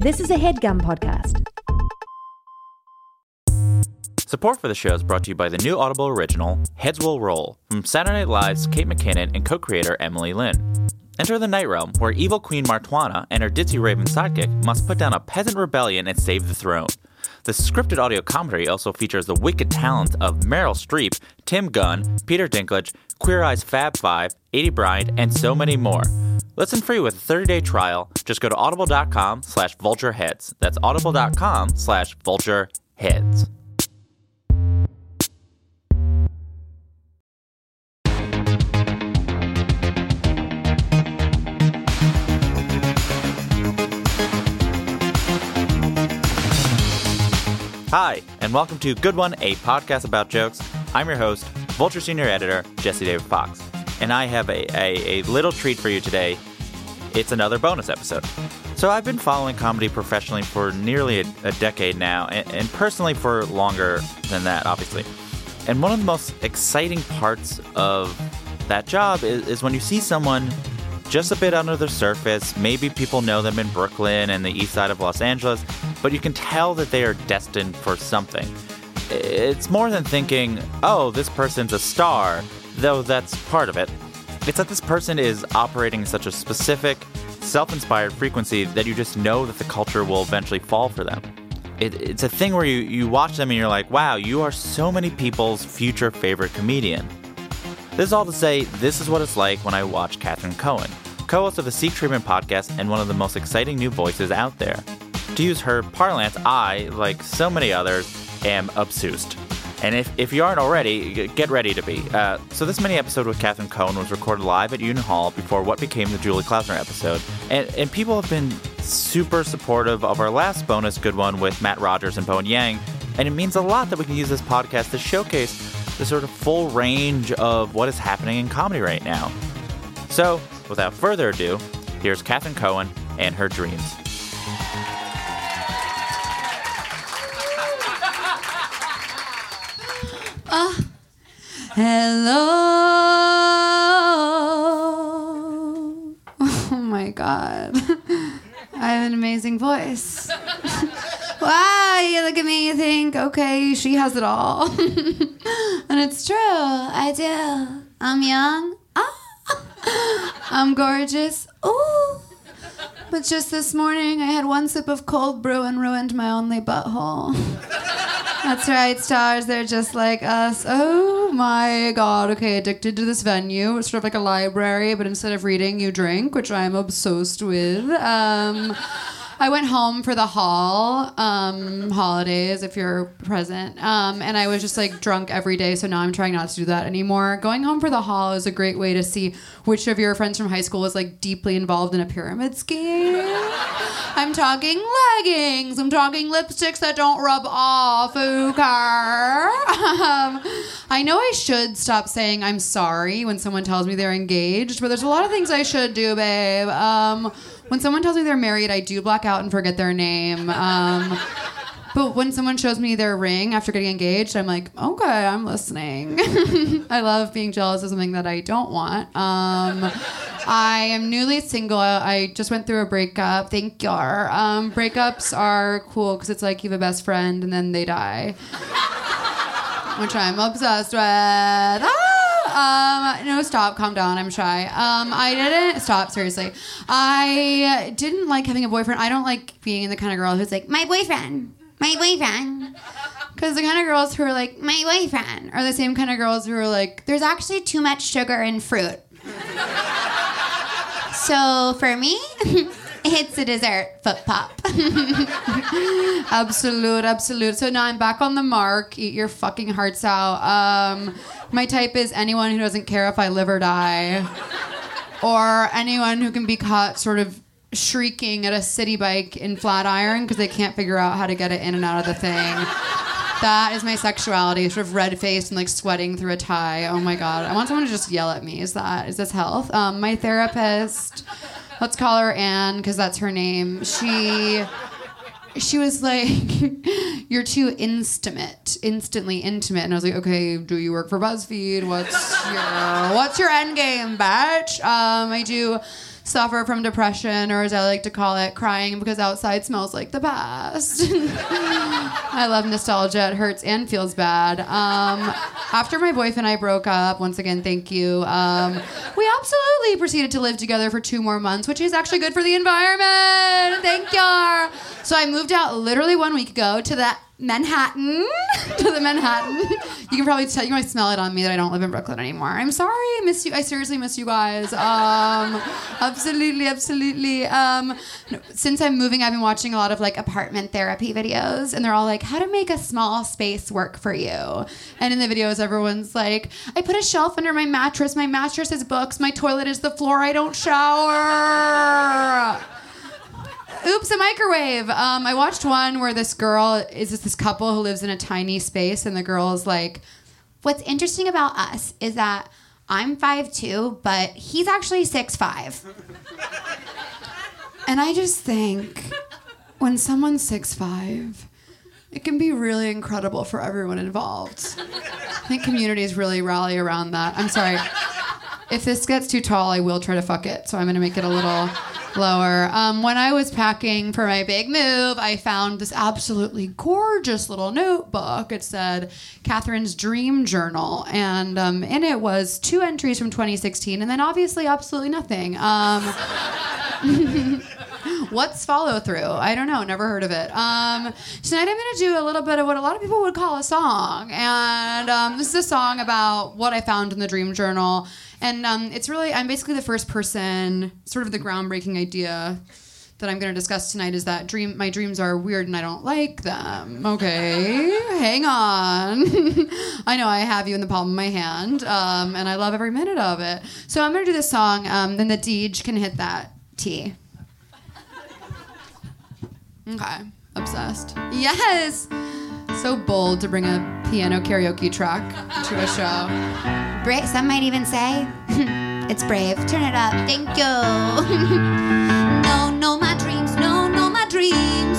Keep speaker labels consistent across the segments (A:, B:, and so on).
A: This is a headgum podcast.
B: Support for the show is brought to you by the new Audible original, Heads Will Roll, from Saturday Night Live's Kate McKinnon and co creator Emily Lynn. Enter the Night Realm, where evil Queen Martuana and her ditzy raven sidekick must put down a peasant rebellion and save the throne. The scripted audio commentary also features the wicked talent of Meryl Streep, Tim Gunn, Peter Dinklage, Queer Eye's Fab Five, Aidy Bryant, and so many more. Listen free with a 30-day trial. Just go to audible.com slash vultureheads. That's audible.com slash vultureheads. Hi, and welcome to Good One, a podcast about jokes. I'm your host, Vulture Senior Editor, Jesse David Fox. And I have a, a, a little treat for you today. It's another bonus episode. So, I've been following comedy professionally for nearly a, a decade now, and, and personally for longer than that, obviously. And one of the most exciting parts of that job is, is when you see someone just a bit under the surface. Maybe people know them in Brooklyn and the east side of Los Angeles, but you can tell that they are destined for something. It's more than thinking, oh, this person's a star, though that's part of it. It's that this person is operating such a specific, self inspired frequency that you just know that the culture will eventually fall for them. It, it's a thing where you, you watch them and you're like, wow, you are so many people's future favorite comedian. This is all to say, this is what it's like when I watch Catherine Cohen, co host of the Seek Treatment podcast and one of the most exciting new voices out there. To use her parlance, I, like so many others, am obsessed. And if, if you aren't already, get ready to be. Uh, so, this mini episode with Catherine Cohen was recorded live at Union Hall before what became the Julie Klausner episode. And, and people have been super supportive of our last bonus good one with Matt Rogers and Bowen Yang. And it means a lot that we can use this podcast to showcase the sort of full range of what is happening in comedy right now. So, without further ado, here's Catherine Cohen and her dreams.
C: Uh, hello. Oh my God. I have an amazing voice. wow, you look at me, you think, okay, she has it all. And it's true, I do. I'm young. Ah. I'm gorgeous. Ooh. But just this morning, I had one sip of cold brew and ruined my only butthole. That's right, stars. They're just like us. Oh my god. Okay, addicted to this venue. It's sort of like a library, but instead of reading, you drink, which I'm obsessed with. Um, I went home for the hall um, holidays, if you're present, um, and I was just like drunk every day. So now I'm trying not to do that anymore. Going home for the hall is a great way to see which of your friends from high school is like deeply involved in a pyramid scheme. I'm talking leggings. I'm talking lipsticks that don't rub off. Okay. Um, I know I should stop saying I'm sorry when someone tells me they're engaged, but there's a lot of things I should do, babe. Um, when someone tells me they're married, I do black out and forget their name. Um, but when someone shows me their ring after getting engaged, I'm like, okay, I'm listening. I love being jealous of something that I don't want. Um, I am newly single. I just went through a breakup. Thank you. Um, breakups are cool because it's like you have a best friend and then they die, which I'm obsessed with. Ah! Um, no, stop, calm down. I'm shy. Um, I didn't stop. Seriously, I didn't like having a boyfriend. I don't like being the kind of girl who's like my boyfriend, my boyfriend. Because the kind of girls who are like my boyfriend are the same kind of girls who are like, there's actually too much sugar in fruit. so for me. It's a dessert foot pop. absolute, absolute. So now I'm back on the mark. Eat your fucking hearts out. Um, my type is anyone who doesn't care if I live or die, or anyone who can be caught sort of shrieking at a city bike in Flatiron because they can't figure out how to get it in and out of the thing. That is my sexuality, sort of red faced and like sweating through a tie. Oh my god, I want someone to just yell at me. Is that is this health? Um, my therapist let's call her Anne because that's her name. She she was like, "You're too intimate, instantly intimate," and I was like, "Okay, do you work for BuzzFeed? What's your what's your end game, bitch?" Um, I do
D: suffer from depression, or as I like to call it, crying because outside smells like the past. I love nostalgia. It hurts and feels bad. Um, after my boyfriend and I broke up, once again, thank you. Um, we absolutely proceeded to live together for two more months, which is actually good for the environment. Thank you. So I moved out literally one week ago to the Manhattan, to the Manhattan. You can probably tell, you might smell it on me that I don't live in Brooklyn anymore. I'm sorry, I miss you. I seriously miss you guys. Um, absolutely, absolutely. Um, since I'm moving, I've been watching a lot of like apartment therapy videos, and they're all like, how to make a small space work for you. And in the videos, everyone's like, I put a shelf under my mattress. My mattress is books. My toilet is the floor. I don't shower. Oops, a microwave. Um, I watched one where this girl is this, this couple who lives in a tiny space, and the girl is like, "What's interesting about us is that I'm five 5'2", but he's actually six 6'5". and I just think when someone's 6'5", it can be really incredible for everyone involved. I think communities really rally around that. I'm sorry. If this gets too tall, I will try to fuck it. So I'm going to make it a little lower. Um, when I was packing for my big move, I found this absolutely gorgeous little notebook. It said Catherine's Dream Journal, and um, in it was two entries from 2016, and then obviously absolutely nothing. Um, What's follow through? I don't know. Never heard of it. Um, tonight I'm going to do a little bit of what a lot of people would call a song, and um, this is a song about what I found in the Dream Journal. And um, it's really, I'm basically the first person, sort of the groundbreaking idea that I'm going to discuss tonight is that dream my dreams are weird and I don't like them. Okay, hang on. I know I have you in the palm of my hand, um, and I love every minute of it. So I'm going to do this song. Um, then the Deej can hit that T. Okay, obsessed. Yes, so bold to bring a piano karaoke track to a show.
C: Bra- some might even say it's brave. Turn it up. Thank you. no, no, my dreams. No, no, my dreams.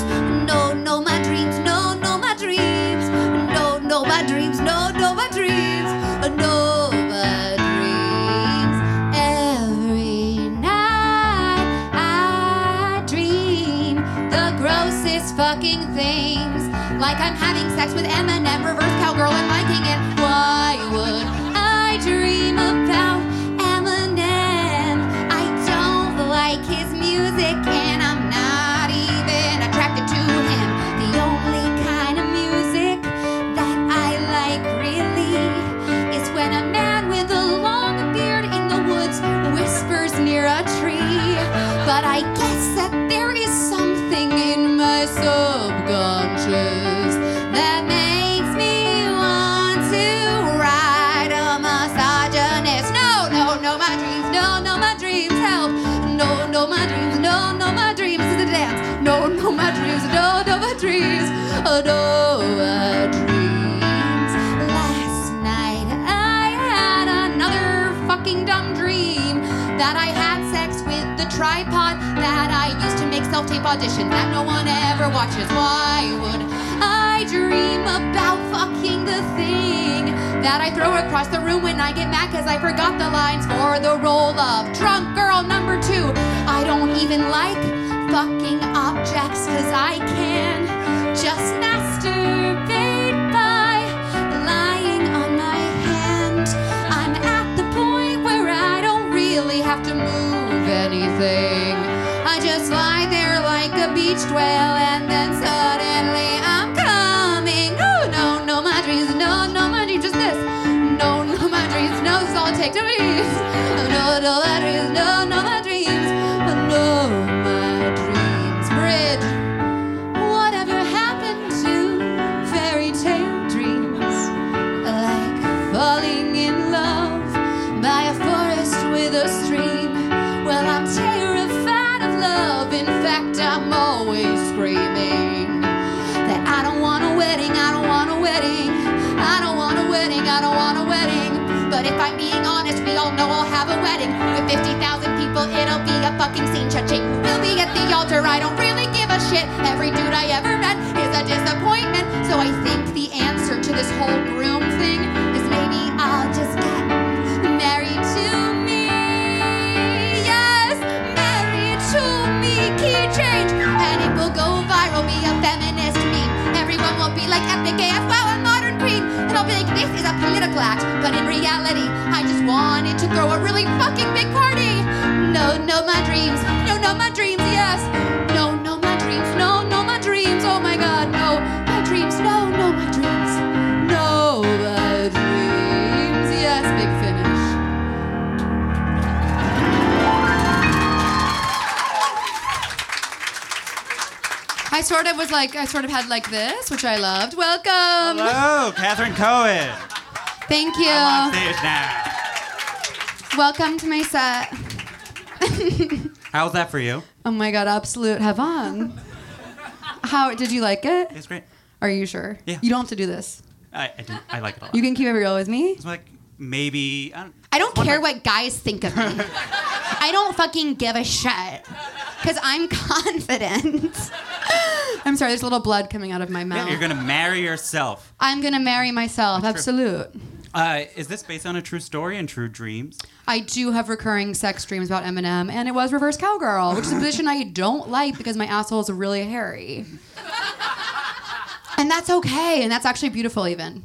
C: That I had sex with the tripod that I used to make self-tape auditions that no one ever watches. Why would I dream about fucking the thing that I throw across the room when I get mad because I forgot the lines for the role of drunk girl number two? I don't even like fucking objects because I can just masturbate have to move anything. I just lie there like a beached whale and then But if I'm being honest, we all know I'll have a wedding. With 50,000 people, it'll be a fucking scene-changing. We'll be at the altar? I don't really give a shit. Every dude I ever met is a disappointment. So I think the answer to this whole groom thing is maybe I'll just get married to me. Yes, married to me. Key change. And it will go viral, be a feminist meme. Everyone will be like epic AF, wow, a modern queen. And I'll be like, this is a political act
E: reality. I just wanted to throw a really fucking big party. No, no, my dreams. No, no, my dreams, yes. No, no, my dreams. No, no, my dreams. Oh my god, no. My dreams. No, no, my dreams. No, my dreams. Yes, big finish.
C: I sort of was like, I sort of had like this, which I loved. Welcome.
F: Hello, Catherine Cohen.
C: Thank you.
F: I'm on stage now.
C: Welcome to my set.
F: How's that for you?
C: Oh my god, absolute heaven. How did you like it?
F: It's great.
C: Are you sure?
F: Yeah.
C: You don't have to do this.
F: I I, do, I like it a lot.
C: You can keep it real with me.
F: it's like maybe I don't,
E: I don't care what guys think of me. I don't fucking give a shit. Because I'm confident.
C: I'm sorry, there's a little blood coming out of my mouth.
F: Yeah, you're gonna marry yourself.
C: I'm gonna marry myself.
F: That's.
C: Absolute.
F: Uh, is this based on a true story and true dreams?
C: I do have recurring sex dreams about Eminem, and it was reverse cowgirl, which is a position I don't like because my asshole is really hairy. And that's okay, and that's actually beautiful, even.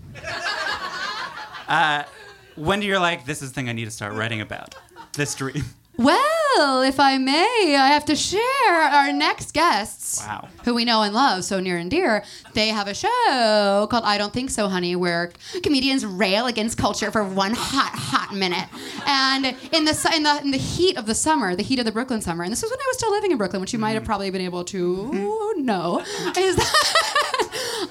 F: When do you're like, this is the thing I need to start writing about. This dream.
C: Well, if I may, I have to share our next guests.
F: Wow.
C: Who we know and love so near and dear. They have a show called I Don't Think So, Honey, where comedians rail against culture for one hot, hot minute. And in the, in the in the heat of the summer, the heat of the Brooklyn summer, and this was when I was still living in Brooklyn, which you might have mm-hmm. probably been able to mm-hmm. know, is that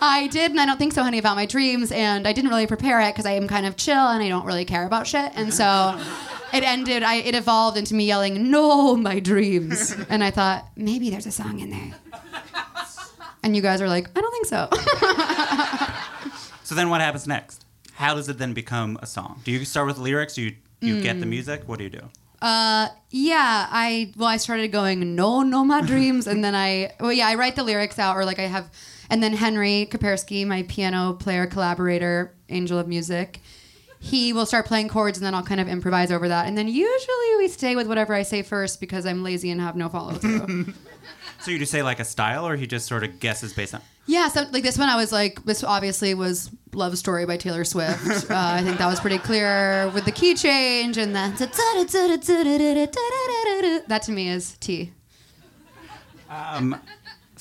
C: I did, and I don't think so, honey, about my dreams, and I didn't really prepare it because I am kind of chill and I don't really care about shit, and so it ended. I it evolved into me yelling, "No, my dreams," and I thought maybe there's a song in there, and you guys are like, "I don't think so."
F: So then what happens next? How does it then become a song? Do you start with lyrics? Do you you get
C: Mm.
F: the music? What do you do?
C: Uh, yeah, I well, I started going no, no, my dreams, and then I well, yeah, I write the lyrics out, or like I have, and then Henry Koperski, my piano player collaborator, angel of music, he will start playing chords, and then I'll kind of improvise over that, and then usually we stay with whatever I say first because I'm lazy and have no follow through.
F: So you just say like a style, or he just sort of guesses based on.
C: yeah, so like this one, I was like, this obviously was "Love Story" by Taylor Swift. Uh, I think that was pretty clear with the key change, and then that to me is T.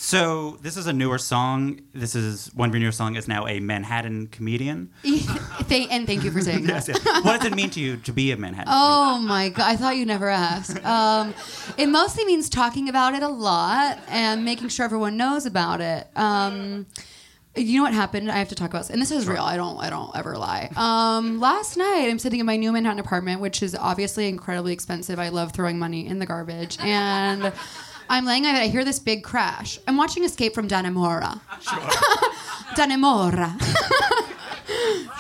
F: So this is a newer song. This is one of your newer song is now a Manhattan comedian.
C: Thank, and thank you for saying that. Yes.
F: what does it mean to you to be a Manhattan?
C: Oh my god! I thought you'd never ask. Um, it mostly means talking about it a lot and making sure everyone knows about it. Um, you know what happened? I have to talk about, this, and this is real. I don't. I don't ever lie. Um, last night, I'm sitting in my new Manhattan apartment, which is obviously incredibly expensive. I love throwing money in the garbage, and I'm laying. I hear this big crash. I'm watching Escape from Dannemora. Sure. Dannemora.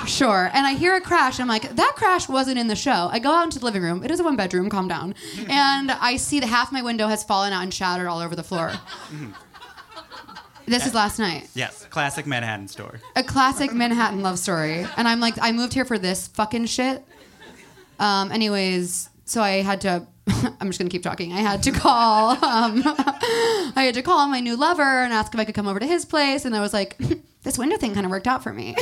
C: Sure. And I hear a crash. I'm like, that crash wasn't in the show. I go out into the living room. It is a one bedroom. Calm down. And I see that half my window has fallen out and shattered all over the floor. This is last night.
F: Yes, classic Manhattan story.
C: A classic Manhattan love story. And I'm like, I moved here for this fucking shit. Um, anyways, so I had to. I'm just gonna keep talking. I had to call. Um, I had to call my new lover and ask if I could come over to his place. And I was like, this window thing kind of worked out for me.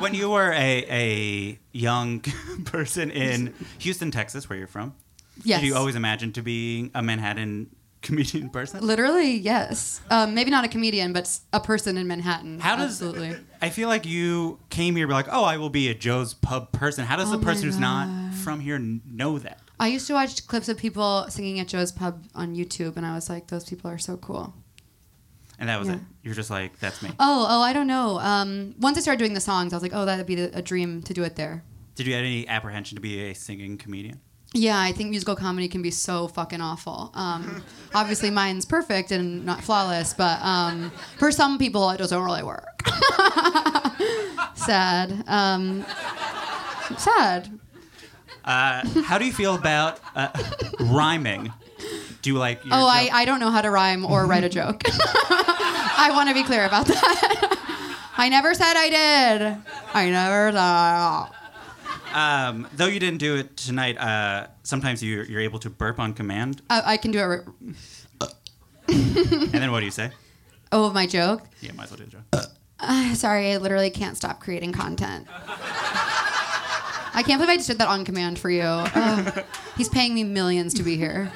F: When you were a, a young person in Houston, Texas, where you're from,
C: yes.
F: did you always imagine to be a Manhattan comedian person?
C: Literally, yes. Um, maybe not a comedian, but a person in Manhattan.
F: How does
C: Absolutely.
F: I feel like you came here be like, oh, I will be a Joe's Pub person. How does
C: Oh
F: the person who's not from here know that?
C: I used to watch clips of people singing at Joe's Pub on YouTube, and I was like, those people are so cool.
F: And that was
C: Yeah.
F: it. You're just like, that's me.
C: Oh, oh, I don't know. Um, once I started doing the songs, I was like, oh, that'd be a dream to do it there.
F: Did you have any apprehension to be a singing comedian?
C: Yeah, I think musical comedy can be so fucking awful. Um, obviously, mine's perfect and not flawless, but um, for some people, it doesn't really work. sad. Um, sad.
F: Uh, how do you feel about uh, rhyming? Do you like? your
C: Oh, I, I don't know how to rhyme or write a joke. I want to be clear about that. I never said I did. I never thought.
F: Um, though you didn't do it tonight, uh, sometimes you, you're able to burp on command.
C: I, I can do it. Re-
F: And then what do you say?
C: oh, my joke.
F: Yeah, might as well do the joke.
C: Uh, sorry, I literally can't stop creating content. I can't believe I just did that on command for you. Ugh. he's paying me millions to be here.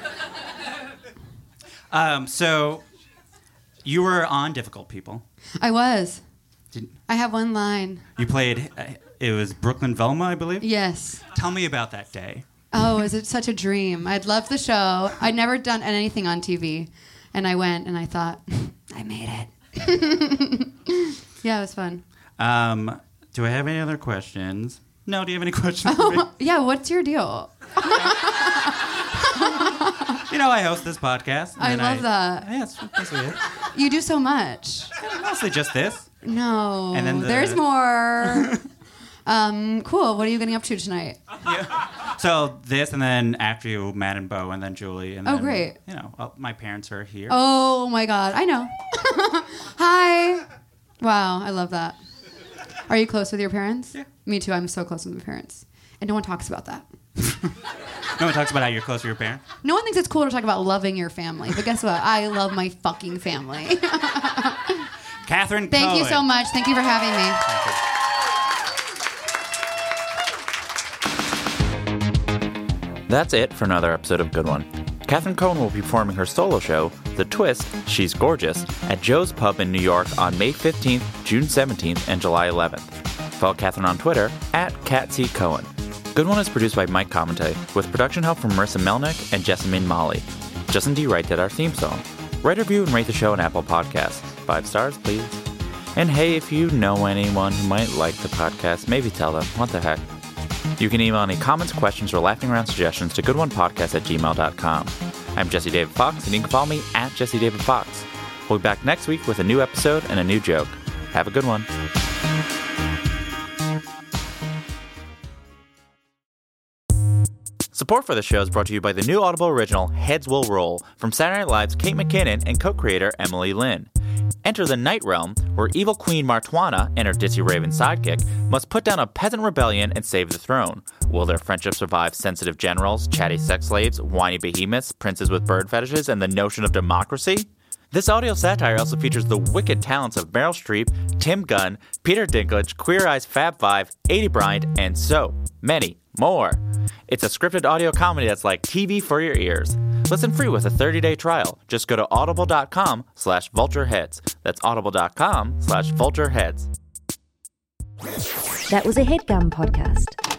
F: Um, so you were on Difficult People.
C: I was.
F: Did,
C: I have one line.
F: you played. It was Brooklyn Velma, I believe.
C: Yes.
F: Tell me about that day.
C: Oh, is it such a dream? I'd loved the show. I'd never done anything on TV. And I went and I thought, I made it. yeah, it was fun.
F: Um, do I have any other questions? No. Do you have any questions for me?
C: Yeah, what's your deal?
F: You know, I host this podcast.
C: I love that.
F: Yeah, it's basically it.
C: You do so much.
F: Mostly just this.
C: No.
F: And then the-
C: There's more. Um, cool. What are you getting up to tonight? Yeah.
F: So this, and then after you, Matt and Bo, and then Julie, and
C: Oh,
F: then,
C: great.
F: You know, well, my parents are here.
C: Oh my God. I know. Hi. Wow. I love that. Are you close with your parents?
F: Yeah.
C: Me too. I'm so close with my parents. And no one talks about that.
F: No one talks about how you're close with your parents.
C: No one thinks it's cool to talk about loving your family. But guess what? I love my fucking family.
F: Catherine.
C: Thank you so much. Thank you for having me.
B: That's it for another episode of Good One. Catherine Cohen will be performing her solo show, The Twist, She's Gorgeous, at Joe's Pub in New York on May 15th, June 17th, and July 11th. Follow Catherine on Twitter at CatCCohen. Good One is produced by Mike Comite, with production help from Marissa Melnick and Jessamine Molly. Justin D. Wright did our theme song. Write a review and rate the show on Apple Podcasts. Five stars, please. And hey, if you know anyone who might like the podcast, maybe tell them. What the heck? You can email any comments, questions, or laughing around suggestions to goodonepodcast at gmail.com. I'm Jesse David Fox, and you can follow me at Jesse David Fox. We'll be back next week with a new episode and a new joke. Have a good one. Support for the show is brought to you by the new Audible original Heads Will Roll from Saturday Night Live's Kate McKinnon and co-creator Emily Lynn. Enter the Night Realm, where evil Queen Martuana and her ditzy raven sidekick must put down a peasant rebellion and save the throne. Will their friendship survive sensitive generals, chatty sex slaves, whiny behemoths, princes with bird fetishes, and the notion of democracy? This audio satire also features the wicked talents of Meryl Streep, Tim Gunn, Peter Dinklage, Queer Eye's Fab Five, Aidy Bryant, and so many more. It's a scripted audio comedy that's like TV for your ears. Listen free with a 30-day trial. Just go to audible.com slash vultureheads. That's audible.com slash vultureheads.
A: That was a headgum podcast.